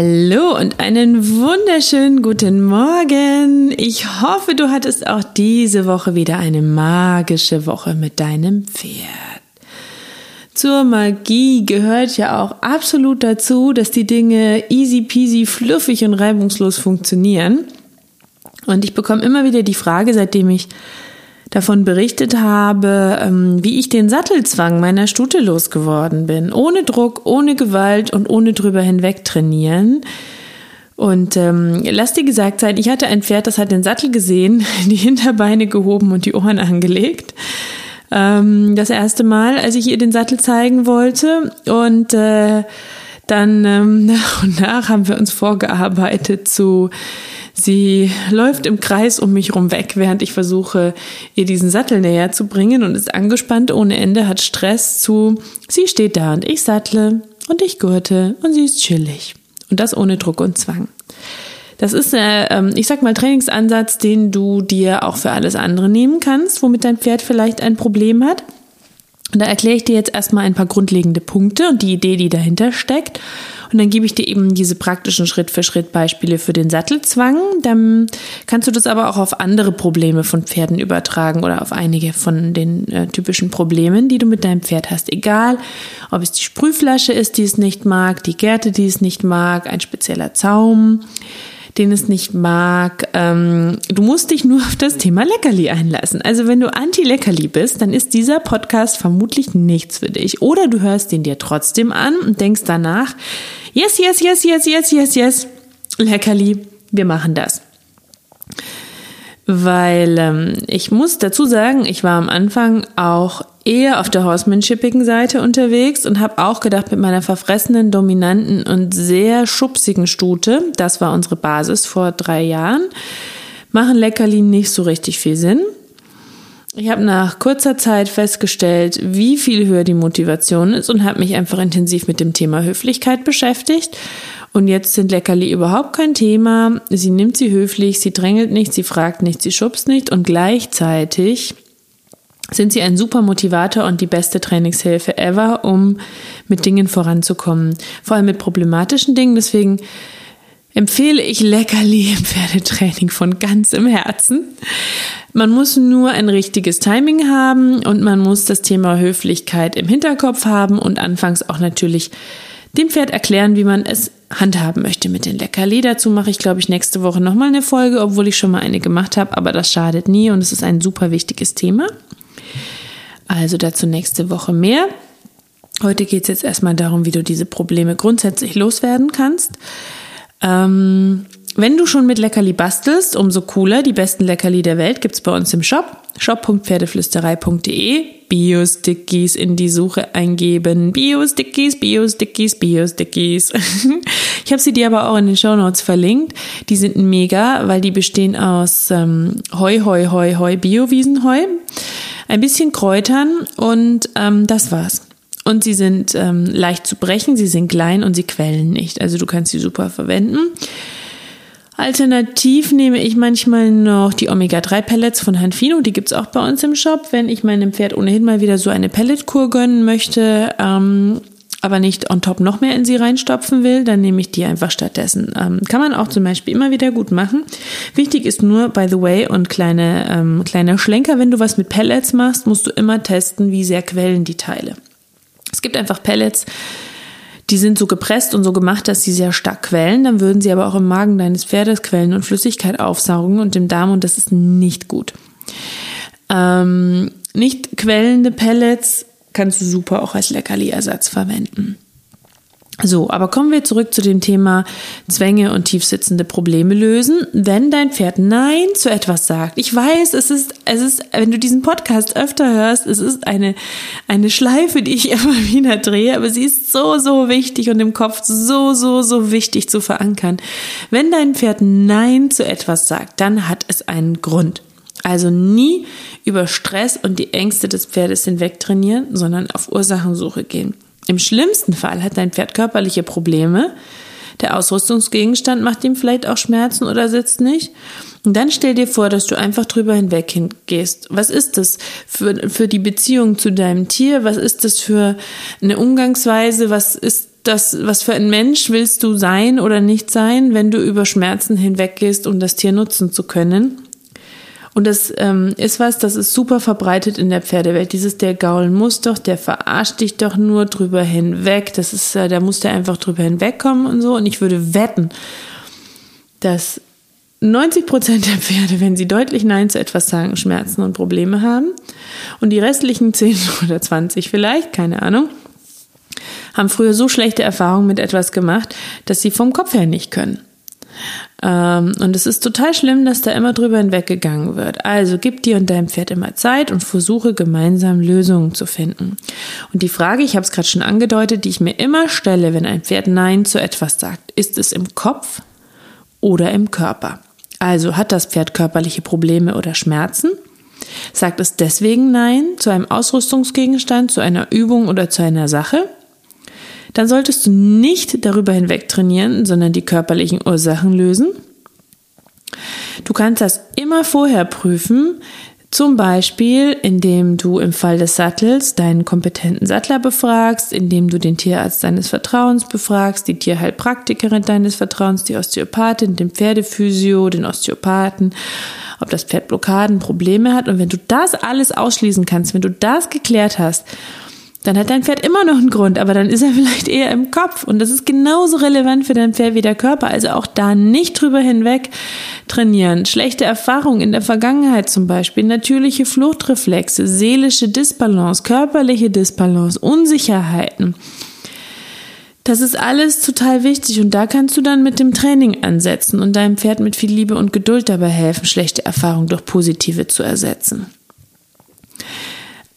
Hallo und einen wunderschönen guten Morgen. Ich hoffe, du hattest auch diese Woche wieder eine magische Woche mit deinem Pferd. Zur Magie gehört ja auch absolut dazu, dass die Dinge easy peasy, fluffig und reibungslos funktionieren. Und ich bekomme immer wieder die Frage, seitdem ich davon berichtet habe, ähm, wie ich den Sattelzwang meiner Stute losgeworden bin. Ohne Druck, ohne Gewalt und ohne drüber hinweg trainieren. Und ähm, lass dir gesagt sein, ich hatte ein Pferd, das hat den Sattel gesehen, die Hinterbeine gehoben und die Ohren angelegt. Ähm, das erste Mal, als ich ihr den Sattel zeigen wollte. Und äh, dann ähm, nach und nach haben wir uns vorgearbeitet zu Sie läuft im Kreis um mich rum weg, während ich versuche, ihr diesen Sattel näher zu bringen und ist angespannt ohne Ende, hat Stress zu, sie steht da und ich sattle und ich gurte und sie ist chillig. Und das ohne Druck und Zwang. Das ist, äh, ich sag mal, Trainingsansatz, den du dir auch für alles andere nehmen kannst, womit dein Pferd vielleicht ein Problem hat. Und da erkläre ich dir jetzt erstmal ein paar grundlegende Punkte und die Idee, die dahinter steckt. Und dann gebe ich dir eben diese praktischen Schritt-für-Schritt-Beispiele für den Sattelzwang. Dann kannst du das aber auch auf andere Probleme von Pferden übertragen oder auf einige von den äh, typischen Problemen, die du mit deinem Pferd hast. Egal, ob es die Sprühflasche ist, die es nicht mag, die Gärte, die es nicht mag, ein spezieller Zaum den es nicht mag. Ähm, du musst dich nur auf das Thema Leckerli einlassen. Also wenn du anti-Leckerli bist, dann ist dieser Podcast vermutlich nichts für dich. Oder du hörst ihn dir trotzdem an und denkst danach, yes, yes, yes, yes, yes, yes, yes, Leckerli, wir machen das weil ähm, ich muss dazu sagen, ich war am Anfang auch eher auf der Horsemanshippigen Seite unterwegs und habe auch gedacht, mit meiner verfressenen, dominanten und sehr schubsigen Stute, das war unsere Basis vor drei Jahren, machen Leckerlin nicht so richtig viel Sinn. Ich habe nach kurzer Zeit festgestellt, wie viel höher die Motivation ist und habe mich einfach intensiv mit dem Thema Höflichkeit beschäftigt und jetzt sind Leckerli überhaupt kein Thema. Sie nimmt sie höflich, sie drängelt nicht, sie fragt nicht, sie schubst nicht und gleichzeitig sind sie ein super Motivator und die beste Trainingshilfe ever, um mit Dingen voranzukommen. Vor allem mit problematischen Dingen. Deswegen empfehle ich Leckerli im Pferdetraining von ganzem Herzen. Man muss nur ein richtiges Timing haben und man muss das Thema Höflichkeit im Hinterkopf haben und anfangs auch natürlich dem Pferd erklären, wie man es handhaben möchte mit den Leckerli. Dazu mache ich, glaube ich, nächste Woche nochmal eine Folge, obwohl ich schon mal eine gemacht habe, aber das schadet nie und es ist ein super wichtiges Thema. Also dazu nächste Woche mehr. Heute geht es jetzt erstmal darum, wie du diese Probleme grundsätzlich loswerden kannst. Ähm, wenn du schon mit Leckerli bastelst, umso cooler. Die besten Leckerli der Welt gibt's bei uns im Shop. shop.pferdeflüsterei.de Bio-Stickies in die Suche eingeben. Bio-Stickies, Bio-Stickies, Bio-Stickies. ich habe sie dir aber auch in den Show Notes verlinkt. Die sind mega, weil die bestehen aus ähm, Heu, Heu, Heu, Heu, Bio-Wiesenheu, ein bisschen Kräutern und ähm, das war's. Und sie sind ähm, leicht zu brechen, sie sind klein und sie quellen nicht. Also du kannst sie super verwenden. Alternativ nehme ich manchmal noch die Omega-3-Pellets von Hanfino, die gibt's auch bei uns im Shop, wenn ich meinem Pferd ohnehin mal wieder so eine Pelletkur gönnen möchte, ähm, aber nicht on top noch mehr in sie reinstopfen will, dann nehme ich die einfach stattdessen. Ähm, kann man auch zum Beispiel immer wieder gut machen. Wichtig ist nur, by the way, und kleine, ähm, kleiner Schlenker, wenn du was mit Pellets machst, musst du immer testen, wie sehr quellen die Teile. Es gibt einfach Pellets, die sind so gepresst und so gemacht, dass sie sehr stark quellen. Dann würden sie aber auch im Magen deines Pferdes quellen und Flüssigkeit aufsaugen und im Darm und das ist nicht gut. Ähm, nicht quellende Pellets kannst du super auch als Leckerli-Ersatz verwenden. So, aber kommen wir zurück zu dem Thema Zwänge und tiefsitzende Probleme lösen. Wenn dein Pferd Nein zu etwas sagt, ich weiß, es ist, es ist, wenn du diesen Podcast öfter hörst, es ist eine, eine Schleife, die ich immer wieder drehe, aber sie ist so, so wichtig und im Kopf so, so, so wichtig zu verankern. Wenn dein Pferd Nein zu etwas sagt, dann hat es einen Grund. Also nie über Stress und die Ängste des Pferdes hinweg trainieren, sondern auf Ursachensuche gehen. Im schlimmsten Fall hat dein Pferd körperliche Probleme. Der Ausrüstungsgegenstand macht ihm vielleicht auch Schmerzen oder sitzt nicht. Und dann stell dir vor, dass du einfach drüber hinweg hingehst. Was ist das für, für die Beziehung zu deinem Tier? Was ist das für eine Umgangsweise? Was ist das, was für ein Mensch willst du sein oder nicht sein, wenn du über Schmerzen hinweggehst, um das Tier nutzen zu können? Und das ähm, ist was, das ist super verbreitet in der Pferdewelt. Dieses, der Gaul muss doch, der verarscht dich doch nur drüber hinweg. Das ist, äh, da muss der einfach drüber hinwegkommen und so. Und ich würde wetten, dass 90 Prozent der Pferde, wenn sie deutlich Nein zu etwas sagen, Schmerzen und Probleme haben. Und die restlichen 10 oder 20 vielleicht, keine Ahnung, haben früher so schlechte Erfahrungen mit etwas gemacht, dass sie vom Kopf her nicht können. Ähm, und es ist total schlimm, dass da immer drüber hinweggegangen wird. Also gib dir und deinem Pferd immer Zeit und versuche gemeinsam Lösungen zu finden. Und die Frage, ich habe es gerade schon angedeutet, die ich mir immer stelle, wenn ein Pferd Nein zu etwas sagt, ist es im Kopf oder im Körper? Also hat das Pferd körperliche Probleme oder Schmerzen? Sagt es deswegen Nein zu einem Ausrüstungsgegenstand, zu einer Übung oder zu einer Sache? Dann solltest du nicht darüber hinweg trainieren, sondern die körperlichen Ursachen lösen. Du kannst das immer vorher prüfen, zum Beispiel, indem du im Fall des Sattels deinen kompetenten Sattler befragst, indem du den Tierarzt deines Vertrauens befragst, die Tierheilpraktikerin deines Vertrauens, die Osteopathin, den Pferdephysio, den Osteopathen, ob das Pferd Blockaden, Probleme hat. Und wenn du das alles ausschließen kannst, wenn du das geklärt hast, dann hat dein Pferd immer noch einen Grund, aber dann ist er vielleicht eher im Kopf. Und das ist genauso relevant für dein Pferd wie der Körper. Also auch da nicht drüber hinweg trainieren. Schlechte Erfahrungen in der Vergangenheit zum Beispiel, natürliche Fluchtreflexe, seelische Disbalance, körperliche Disbalance, Unsicherheiten. Das ist alles total wichtig und da kannst du dann mit dem Training ansetzen und deinem Pferd mit viel Liebe und Geduld dabei helfen, schlechte Erfahrungen durch positive zu ersetzen.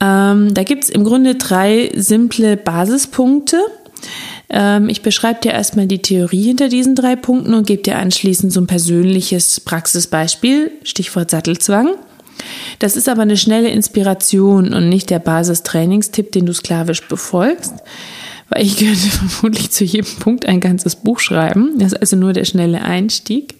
Ähm, da gibt es im Grunde drei simple Basispunkte. Ähm, ich beschreibe dir erstmal die Theorie hinter diesen drei Punkten und gebe dir anschließend so ein persönliches Praxisbeispiel, Stichwort Sattelzwang. Das ist aber eine schnelle Inspiration und nicht der Basistrainingstipp, den du sklavisch befolgst, weil ich könnte vermutlich zu jedem Punkt ein ganzes Buch schreiben. Das ist also nur der schnelle Einstieg.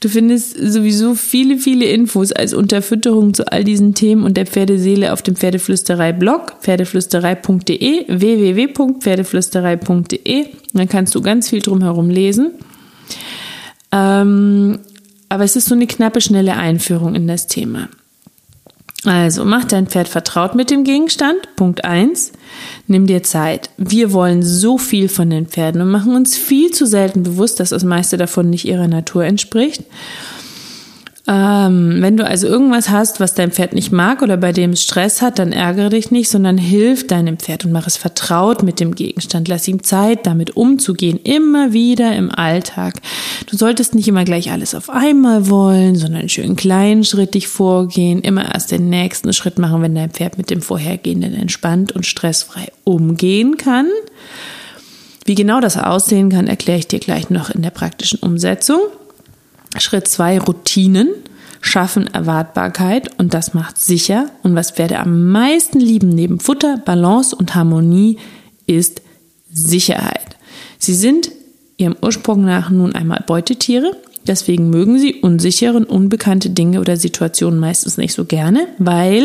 Du findest sowieso viele, viele Infos als Unterfütterung zu all diesen Themen und der Pferdeseele auf dem Pferdeflüsterei-Blog, pferdeflüsterei.de, www.pferdeflüsterei.de. Dann kannst du ganz viel drumherum lesen. Ähm, aber es ist so eine knappe, schnelle Einführung in das Thema. Also mach dein Pferd vertraut mit dem Gegenstand. Punkt eins. Nimm dir Zeit. Wir wollen so viel von den Pferden und machen uns viel zu selten bewusst, dass das meiste davon nicht ihrer Natur entspricht. Ähm, wenn du also irgendwas hast, was dein Pferd nicht mag oder bei dem es Stress hat, dann ärgere dich nicht, sondern hilf deinem Pferd und mach es vertraut mit dem Gegenstand. Lass ihm Zeit, damit umzugehen, immer wieder im Alltag. Du solltest nicht immer gleich alles auf einmal wollen, sondern schön kleinschrittig vorgehen, immer erst den nächsten Schritt machen, wenn dein Pferd mit dem vorhergehenden entspannt und stressfrei umgehen kann. Wie genau das aussehen kann, erkläre ich dir gleich noch in der praktischen Umsetzung. Schritt zwei, Routinen schaffen Erwartbarkeit und das macht sicher. Und was Pferde am meisten lieben neben Futter, Balance und Harmonie ist Sicherheit. Sie sind ihrem Ursprung nach nun einmal Beutetiere. Deswegen mögen sie unsichere und unbekannte Dinge oder Situationen meistens nicht so gerne, weil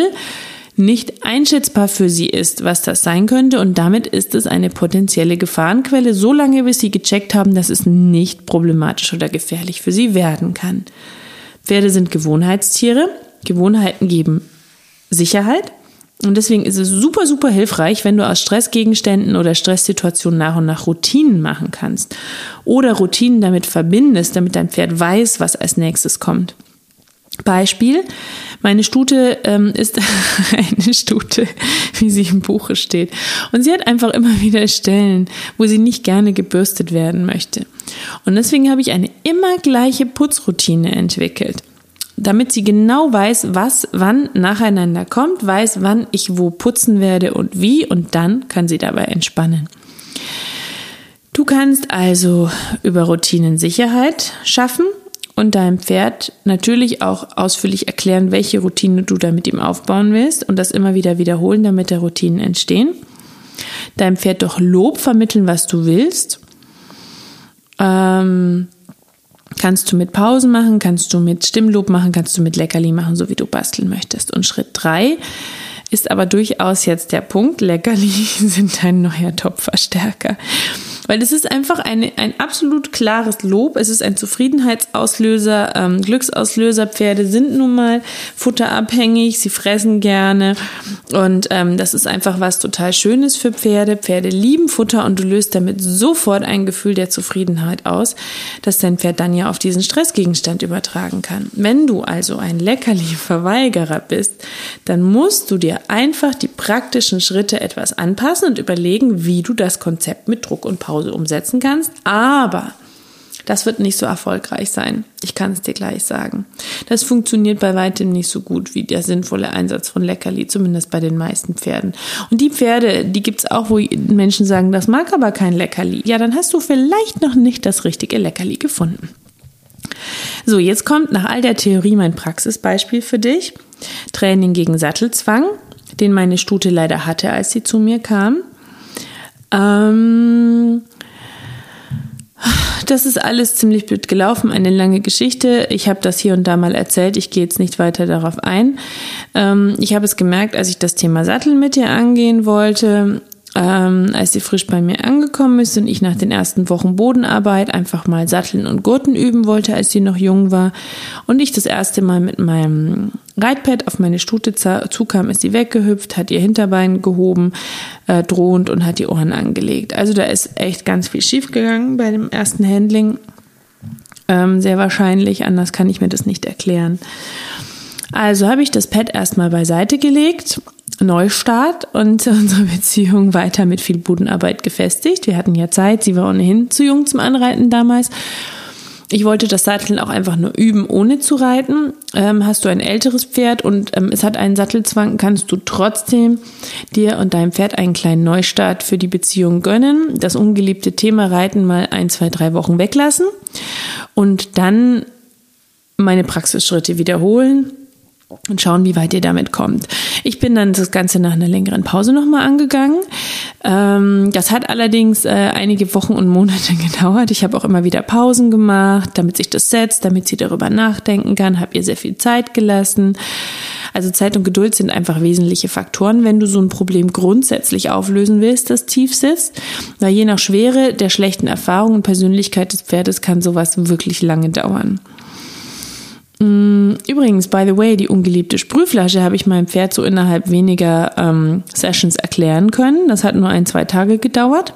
nicht einschätzbar für sie ist, was das sein könnte und damit ist es eine potenzielle Gefahrenquelle, solange bis sie gecheckt haben, dass es nicht problematisch oder gefährlich für sie werden kann. Pferde sind Gewohnheitstiere. Gewohnheiten geben Sicherheit Und deswegen ist es super, super hilfreich, wenn du aus Stressgegenständen oder Stresssituationen nach und nach Routinen machen kannst. Oder Routinen damit verbindest, damit dein Pferd weiß, was als nächstes kommt. Beispiel, meine Stute ähm, ist eine Stute, wie sie im Buche steht. Und sie hat einfach immer wieder Stellen, wo sie nicht gerne gebürstet werden möchte. Und deswegen habe ich eine immer gleiche Putzroutine entwickelt damit sie genau weiß, was wann nacheinander kommt, weiß, wann ich wo putzen werde und wie und dann kann sie dabei entspannen. Du kannst also über Routinen Sicherheit schaffen und deinem Pferd natürlich auch ausführlich erklären, welche Routine du da mit ihm aufbauen willst und das immer wieder wiederholen, damit der Routinen entstehen. Deinem Pferd doch Lob vermitteln, was du willst. Ähm, kannst du mit Pausen machen, kannst du mit Stimmlob machen, kannst du mit Leckerli machen, so wie du basteln möchtest. Und Schritt drei ist aber durchaus jetzt der Punkt, Leckerli sind dein neuer Topfverstärker. Weil es ist einfach eine, ein absolut klares Lob. Es ist ein Zufriedenheitsauslöser, ähm, Glücksauslöser. Pferde sind nun mal futterabhängig, sie fressen gerne. Und ähm, das ist einfach was total Schönes für Pferde. Pferde lieben Futter und du löst damit sofort ein Gefühl der Zufriedenheit aus, dass dein Pferd dann ja auf diesen Stressgegenstand übertragen kann. Wenn du also ein Leckerli-Verweigerer bist, dann musst du dir einfach die praktischen Schritte etwas anpassen und überlegen, wie du das Konzept mit Druck und Pause Hause umsetzen kannst. Aber das wird nicht so erfolgreich sein. Ich kann es dir gleich sagen. Das funktioniert bei weitem nicht so gut wie der sinnvolle Einsatz von Leckerli, zumindest bei den meisten Pferden. Und die Pferde, die gibt es auch, wo Menschen sagen, das mag aber kein Leckerli. Ja, dann hast du vielleicht noch nicht das richtige Leckerli gefunden. So, jetzt kommt nach all der Theorie mein Praxisbeispiel für dich. Training gegen Sattelzwang, den meine Stute leider hatte, als sie zu mir kam. Ähm, das ist alles ziemlich blöd gelaufen, eine lange Geschichte. Ich habe das hier und da mal erzählt, ich gehe jetzt nicht weiter darauf ein. Ähm, ich habe es gemerkt, als ich das Thema Sattel mit dir angehen wollte, ähm, als sie frisch bei mir angekommen ist und ich nach den ersten Wochen Bodenarbeit einfach mal Satteln und Gurten üben wollte, als sie noch jung war und ich das erste Mal mit meinem Reitpad auf meine Stute zukam, ist sie weggehüpft, hat ihr Hinterbein gehoben, äh, drohend und hat die Ohren angelegt. Also da ist echt ganz viel schiefgegangen bei dem ersten Handling. Ähm, sehr wahrscheinlich, anders kann ich mir das nicht erklären. Also habe ich das Pad erstmal beiseite gelegt Neustart und unsere Beziehung weiter mit viel Bodenarbeit gefestigt. Wir hatten ja Zeit, sie war ohnehin zu jung zum Anreiten damals. Ich wollte das Satteln auch einfach nur üben, ohne zu reiten. Ähm, hast du ein älteres Pferd und ähm, es hat einen Sattelzwang, kannst du trotzdem dir und deinem Pferd einen kleinen Neustart für die Beziehung gönnen. Das ungeliebte Thema Reiten mal ein, zwei, drei Wochen weglassen und dann meine Praxisschritte wiederholen und schauen, wie weit ihr damit kommt. Ich bin dann das Ganze nach einer längeren Pause nochmal angegangen. Ähm, das hat allerdings äh, einige Wochen und Monate gedauert. Ich habe auch immer wieder Pausen gemacht, damit sich das setzt, damit sie darüber nachdenken kann, habe ihr sehr viel Zeit gelassen. Also Zeit und Geduld sind einfach wesentliche Faktoren, wenn du so ein Problem grundsätzlich auflösen willst, das tief sitzt. Weil je nach Schwere der schlechten Erfahrung und Persönlichkeit des Pferdes kann sowas wirklich lange dauern. Mm, übrigens, by the way, die ungeliebte Sprühflasche habe ich meinem Pferd so innerhalb weniger ähm, Sessions erklären können. Das hat nur ein, zwei Tage gedauert,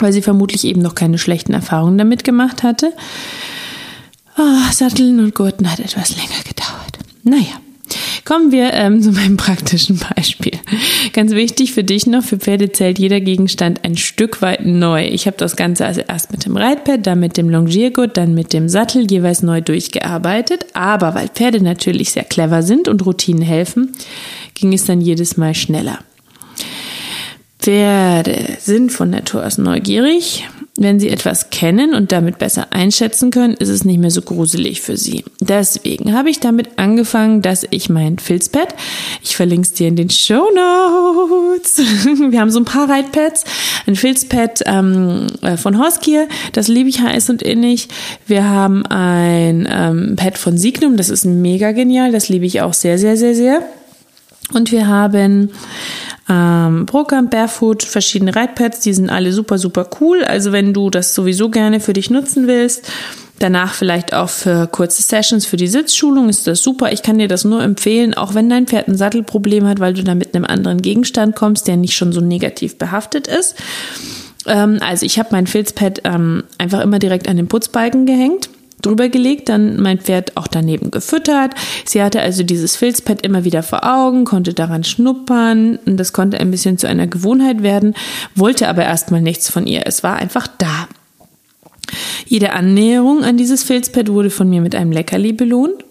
weil sie vermutlich eben noch keine schlechten Erfahrungen damit gemacht hatte. Oh, Satteln und Gurten hat etwas länger gedauert. Naja. Kommen wir ähm, zu meinem praktischen Beispiel. Ganz wichtig für dich noch, für Pferde zählt jeder Gegenstand ein Stück weit neu. Ich habe das Ganze also erst mit dem Reitpad, dann mit dem Longiergurt, dann mit dem Sattel jeweils neu durchgearbeitet. Aber weil Pferde natürlich sehr clever sind und Routinen helfen, ging es dann jedes Mal schneller. Pferde sind von Natur aus neugierig wenn sie etwas kennen und damit besser einschätzen können, ist es nicht mehr so gruselig für sie. Deswegen habe ich damit angefangen, dass ich mein Filzpad, ich verlinke es dir in den Show Notes. Wir haben so ein paar Reitpads, ein Filzpad ähm, äh, von Horskier, das liebe ich heiß und innig. Wir haben ein ähm, Pad von Signum, das ist mega genial, das liebe ich auch sehr, sehr, sehr, sehr. Und wir haben ähm, Brocamp, Barefoot, verschiedene Reitpads, die sind alle super, super cool. Also wenn du das sowieso gerne für dich nutzen willst, Danach vielleicht auch für kurze Sessions für die Sitzschulung ist das super. Ich kann dir das nur empfehlen, auch wenn dein Pferd ein Sattelproblem hat, weil du da mit einem anderen Gegenstand kommst, der nicht schon so negativ behaftet ist. Ähm, also ich habe mein Filzpad ähm, einfach immer direkt an den Putzbalken gehängt drüber gelegt, dann mein Pferd auch daneben gefüttert. Sie hatte also dieses Filzpad immer wieder vor Augen, konnte daran schnuppern und das konnte ein bisschen zu einer Gewohnheit werden, wollte aber erstmal nichts von ihr. Es war einfach da. Jede Annäherung an dieses Filzpad wurde von mir mit einem Leckerli belohnt.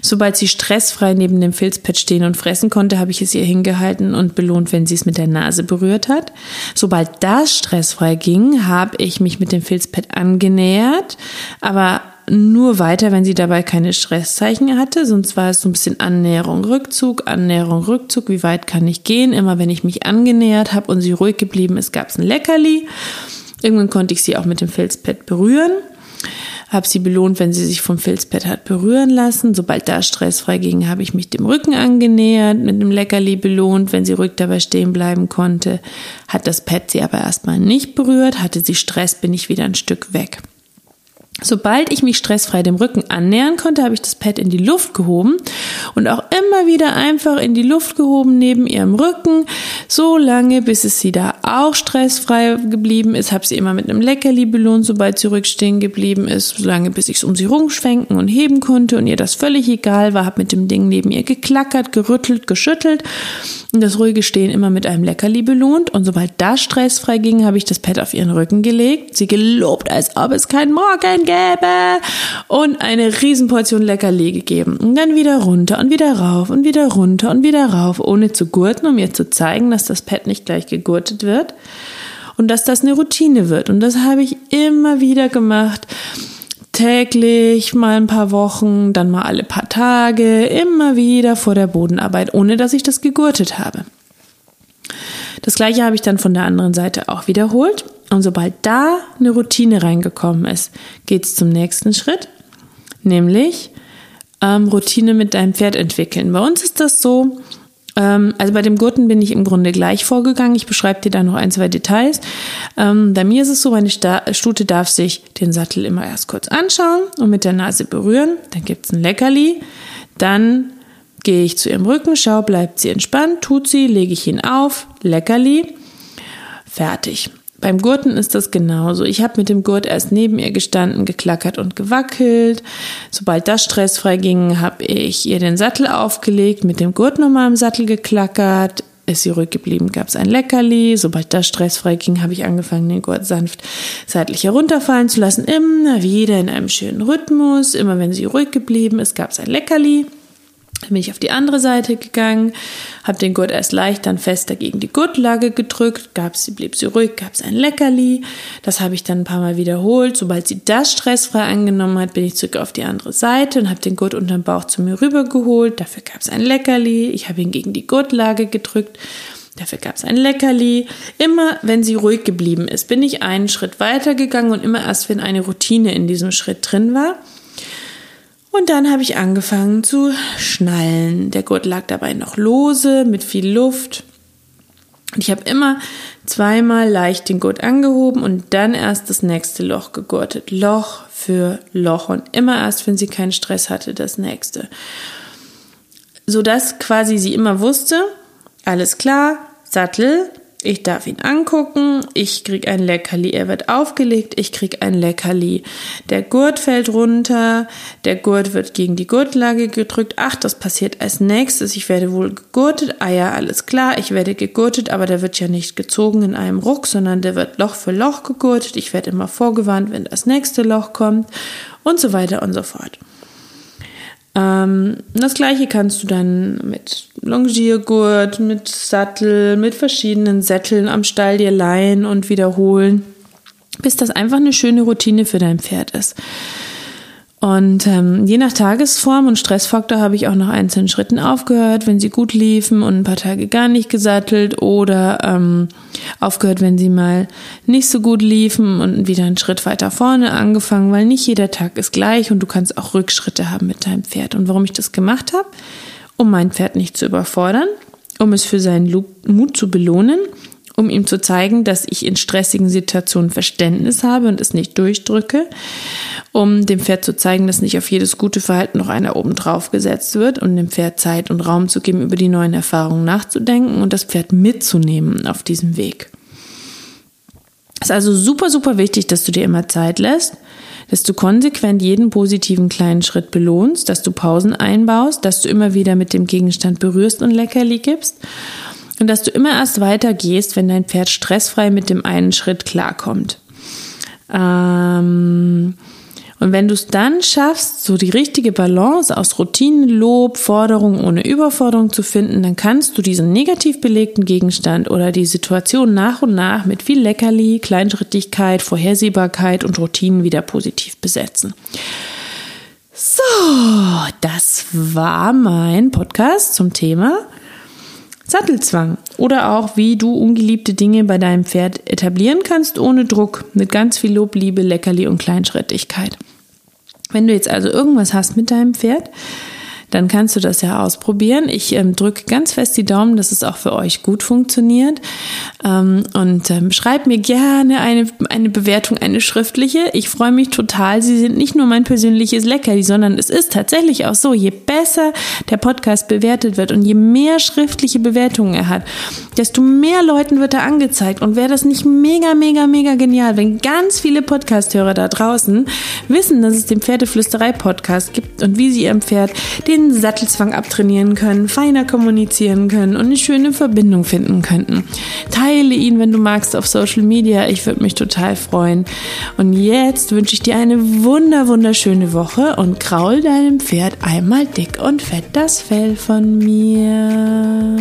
Sobald sie stressfrei neben dem Filzpad stehen und fressen konnte, habe ich es ihr hingehalten und belohnt, wenn sie es mit der Nase berührt hat. Sobald das stressfrei ging, habe ich mich mit dem Filzpad angenähert, aber nur weiter, wenn sie dabei keine Stresszeichen hatte, sonst war es so ein bisschen Annäherung, Rückzug, Annäherung, Rückzug, wie weit kann ich gehen? Immer wenn ich mich angenähert habe und sie ruhig geblieben ist, gab es ein Leckerli. Irgendwann konnte ich sie auch mit dem Filzpad berühren. Habe sie belohnt, wenn sie sich vom Filzpad hat berühren lassen. Sobald da stressfrei ging, habe ich mich dem Rücken angenähert, mit dem Leckerli belohnt, wenn sie ruhig dabei stehen bleiben konnte. Hat das Pad sie aber erstmal nicht berührt. Hatte sie Stress, bin ich wieder ein Stück weg. Sobald ich mich stressfrei dem Rücken annähern konnte, habe ich das Pad in die Luft gehoben und auch immer wieder einfach in die Luft gehoben neben ihrem Rücken, so lange, bis es sie da auch stressfrei geblieben ist. Habe sie immer mit einem Leckerli belohnt, sobald sie rückstehen geblieben ist, so lange, bis ich es um sie rumschwenken und heben konnte und ihr das völlig egal war. Habe mit dem Ding neben ihr geklackert, gerüttelt, geschüttelt und das ruhige Stehen immer mit einem Leckerli belohnt. Und sobald das stressfrei ging, habe ich das Pad auf ihren Rücken gelegt, sie gelobt, als ob es kein Morgen gäbe und eine Riesenportion Leckerli gegeben. Und dann wieder runter und wieder rauf und wieder runter und wieder rauf, ohne zu gurten, um ihr zu zeigen, dass das Pad nicht gleich gegurtet wird und dass das eine Routine wird. Und das habe ich immer wieder gemacht. Täglich, mal ein paar Wochen, dann mal alle paar Tage, immer wieder vor der Bodenarbeit, ohne dass ich das gegurtet habe. Das gleiche habe ich dann von der anderen Seite auch wiederholt. Und sobald da eine Routine reingekommen ist, geht es zum nächsten Schritt, nämlich ähm, Routine mit deinem Pferd entwickeln. Bei uns ist das so, ähm, also bei dem Gurten bin ich im Grunde gleich vorgegangen. Ich beschreibe dir da noch ein, zwei Details. Ähm, bei mir ist es so, meine Stute darf sich den Sattel immer erst kurz anschauen und mit der Nase berühren. Dann gibt es ein Leckerli. Dann gehe ich zu ihrem Rücken, schau, bleibt sie entspannt, tut sie, lege ich ihn auf, Leckerli, fertig. Beim Gurten ist das genauso. Ich habe mit dem Gurt erst neben ihr gestanden, geklackert und gewackelt. Sobald das stressfrei ging, habe ich ihr den Sattel aufgelegt, mit dem Gurt nochmal im Sattel geklackert. Ist sie ruhig geblieben, gab es ein Leckerli. Sobald das stressfrei ging, habe ich angefangen, den Gurt sanft seitlich herunterfallen zu lassen. Immer wieder in einem schönen Rhythmus. Immer wenn sie ruhig geblieben ist, gab es ein Leckerli. Dann bin ich auf die andere Seite gegangen, habe den Gurt erst leicht, dann fester gegen die Gurtlage gedrückt, gab sie, blieb sie ruhig, gab es ein Leckerli. Das habe ich dann ein paar Mal wiederholt. Sobald sie das stressfrei angenommen hat, bin ich zurück auf die andere Seite und habe den Gurt unterm Bauch zu mir rübergeholt. Dafür gab es ein Leckerli. Ich habe ihn gegen die Gurtlage gedrückt. Dafür gab es ein Leckerli. Immer wenn sie ruhig geblieben ist, bin ich einen Schritt weiter gegangen und immer erst, wenn eine Routine in diesem Schritt drin war. Und dann habe ich angefangen zu schnallen. Der Gurt lag dabei noch lose, mit viel Luft. Und ich habe immer zweimal leicht den Gurt angehoben und dann erst das nächste Loch gegurtet. Loch für Loch und immer erst, wenn sie keinen Stress hatte, das nächste. Sodass quasi sie immer wusste, alles klar, Sattel, ich darf ihn angucken, ich krieg ein Leckerli, er wird aufgelegt, ich krieg ein Leckerli. Der Gurt fällt runter, der Gurt wird gegen die Gurtlage gedrückt. Ach, das passiert als nächstes. Ich werde wohl gegurtet. Ah ja, alles klar, ich werde gegurtet, aber der wird ja nicht gezogen in einem Ruck, sondern der wird Loch für Loch gegurtet. Ich werde immer vorgewarnt, wenn das nächste Loch kommt und so weiter und so fort. Ähm, das gleiche kannst du dann mit Longiergurt, mit Sattel, mit verschiedenen Sätteln am Stall dir leihen und wiederholen, bis das einfach eine schöne Routine für dein Pferd ist. Und ähm, je nach Tagesform und Stressfaktor habe ich auch nach einzelnen Schritten aufgehört, wenn sie gut liefen und ein paar Tage gar nicht gesattelt oder ähm, aufgehört, wenn sie mal nicht so gut liefen und wieder einen Schritt weiter vorne angefangen, weil nicht jeder Tag ist gleich und du kannst auch Rückschritte haben mit deinem Pferd. Und warum ich das gemacht habe? Um mein Pferd nicht zu überfordern, um es für seinen Mut zu belohnen um ihm zu zeigen, dass ich in stressigen Situationen Verständnis habe und es nicht durchdrücke, um dem Pferd zu zeigen, dass nicht auf jedes gute Verhalten noch einer oben drauf gesetzt wird und dem Pferd Zeit und Raum zu geben, über die neuen Erfahrungen nachzudenken und das Pferd mitzunehmen auf diesem Weg. Es ist also super, super wichtig, dass du dir immer Zeit lässt, dass du konsequent jeden positiven kleinen Schritt belohnst, dass du Pausen einbaust, dass du immer wieder mit dem Gegenstand berührst und Leckerli gibst und dass du immer erst weitergehst, wenn dein Pferd stressfrei mit dem einen Schritt klarkommt. Ähm, und wenn du es dann schaffst, so die richtige Balance aus Routinen, Lob, Forderung ohne Überforderung zu finden, dann kannst du diesen negativ belegten Gegenstand oder die Situation nach und nach mit viel Leckerli, Kleinschrittigkeit, Vorhersehbarkeit und Routinen wieder positiv besetzen. So, das war mein Podcast zum Thema Sattelzwang oder auch wie du ungeliebte Dinge bei deinem Pferd etablieren kannst ohne Druck, mit ganz viel Lob, Liebe, Leckerli und Kleinschrittigkeit. Wenn du jetzt also irgendwas hast mit deinem Pferd, dann kannst du das ja ausprobieren. Ich ähm, drücke ganz fest die Daumen, dass es auch für euch gut funktioniert. Ähm, und ähm, schreib mir gerne eine, eine Bewertung, eine schriftliche. Ich freue mich total. Sie sind nicht nur mein persönliches Leckerli, sondern es ist tatsächlich auch so, je besser der Podcast bewertet wird und je mehr schriftliche Bewertungen er hat, desto mehr Leuten wird er angezeigt. Und wäre das nicht mega, mega, mega genial, wenn ganz viele Podcasthörer da draußen wissen, dass es den Pferdeflüsterei-Podcast gibt und wie sie ihrem Pferd den den Sattelzwang abtrainieren können, feiner kommunizieren können und eine schöne Verbindung finden könnten. Teile ihn, wenn du magst, auf Social Media. Ich würde mich total freuen. Und jetzt wünsche ich dir eine wunder, wunderschöne Woche und kraul deinem Pferd einmal dick und fett das Fell von mir.